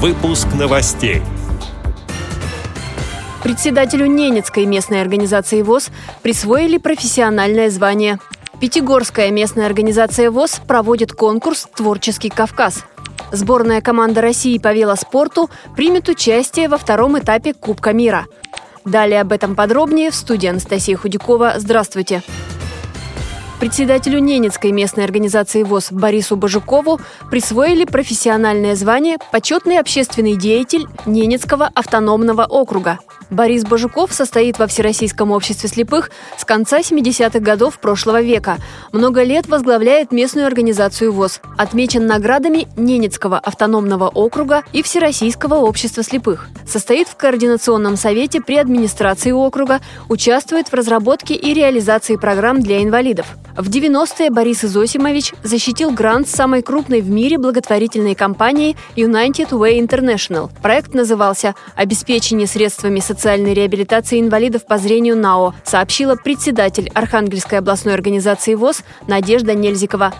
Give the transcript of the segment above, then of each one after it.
Выпуск новостей. Председателю Ненецкой местной организации ВОЗ присвоили профессиональное звание. Пятигорская местная организация ВОЗ проводит конкурс «Творческий Кавказ». Сборная команда России по велоспорту примет участие во втором этапе Кубка мира. Далее об этом подробнее в студии Анастасия Худякова. Здравствуйте. Председателю Ненецкой местной организации ВОЗ Борису Бажукову присвоили профессиональное звание «Почетный общественный деятель Ненецкого автономного округа». Борис Бажуков состоит во Всероссийском обществе слепых с конца 70-х годов прошлого века. Много лет возглавляет местную организацию ВОЗ. Отмечен наградами Ненецкого автономного округа и Всероссийского общества слепых. Состоит в Координационном совете при администрации округа, участвует в разработке и реализации программ для инвалидов. В 90-е Борис Изосимович защитил грант самой крупной в мире благотворительной компании United Way International. Проект назывался «Обеспечение средствами социальной реабилитации инвалидов по зрению НАО», сообщила председатель Архангельской областной организации ВОЗ Надежда Нельзикова.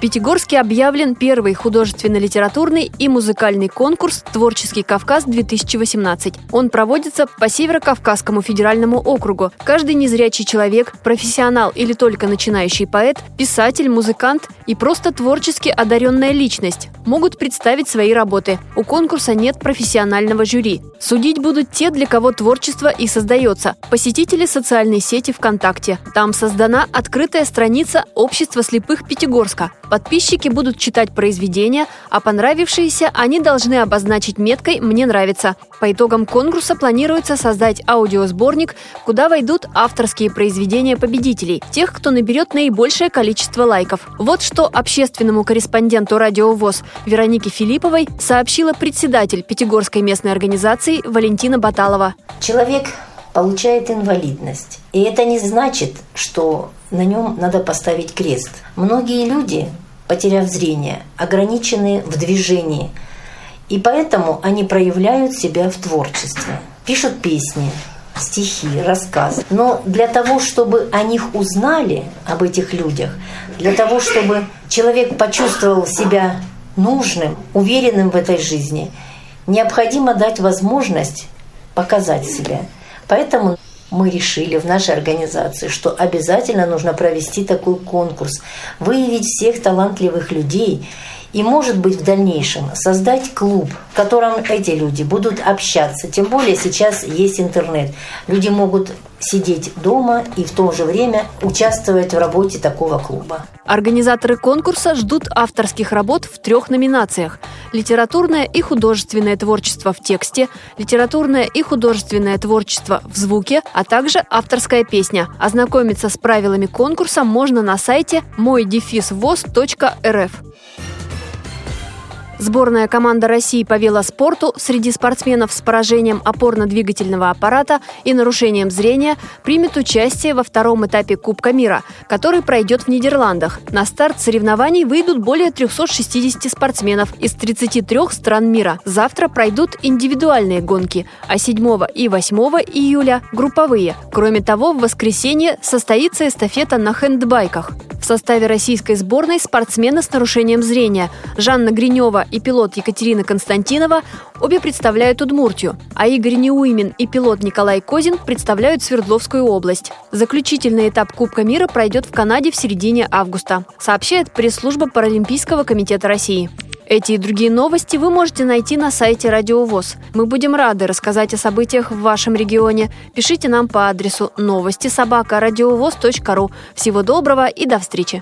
Пятигорске объявлен первый художественно-литературный и музыкальный конкурс «Творческий Кавказ-2018». Он проводится по Северо-Кавказскому федеральному округу. Каждый незрячий человек, профессионал или только начинающий поэт, писатель, музыкант и просто творчески одаренная личность могут представить свои работы. У конкурса нет профессионального жюри. Судить будут те, для кого творчество и создается. Посетители социальной сети ВКонтакте. Там создана открытая страница Общества слепых Пятигорска. Подписчики будут читать произведения, а понравившиеся они должны обозначить меткой «Мне нравится». По итогам конкурса планируется создать аудиосборник, куда войдут авторские произведения победителей, тех, кто наберет наибольшее количество лайков. Вот что общественному корреспонденту «Радио ВОЗ» Веронике Филипповой сообщила председатель Пятигорской местной организации Валентина Баталова. Человек получает инвалидность. И это не значит, что на нем надо поставить крест. Многие люди, потеряв зрение, ограничены в движении. И поэтому они проявляют себя в творчестве. Пишут песни, стихи, рассказы. Но для того, чтобы о них узнали, об этих людях, для того, чтобы человек почувствовал себя нужным, уверенным в этой жизни, необходимо дать возможность показать себя. Поэтому мы решили в нашей организации, что обязательно нужно провести такой конкурс, выявить всех талантливых людей и, может быть, в дальнейшем создать клуб, в котором эти люди будут общаться. Тем более сейчас есть интернет. Люди могут сидеть дома и в то же время участвовать в работе такого клуба. Организаторы конкурса ждут авторских работ в трех номинациях – литературное и художественное творчество в тексте, литературное и художественное творчество в звуке, а также авторская песня. Ознакомиться с правилами конкурса можно на сайте мойдефисвоз.рф. Сборная команда России по велоспорту среди спортсменов с поражением опорно-двигательного аппарата и нарушением зрения примет участие во втором этапе Кубка мира, который пройдет в Нидерландах. На старт соревнований выйдут более 360 спортсменов из 33 стран мира. Завтра пройдут индивидуальные гонки, а 7 и 8 июля – групповые. Кроме того, в воскресенье состоится эстафета на хендбайках. В составе российской сборной спортсмены с нарушением зрения Жанна Гринева и пилот Екатерина Константинова обе представляют Удмуртию, а Игорь Неуймин и пилот Николай Козин представляют Свердловскую область. Заключительный этап Кубка мира пройдет в Канаде в середине августа, сообщает пресс-служба Паралимпийского комитета России. Эти и другие новости вы можете найти на сайте Радио ВОЗ. Мы будем рады рассказать о событиях в вашем регионе. Пишите нам по адресу новости собака ру. Всего доброго и до встречи!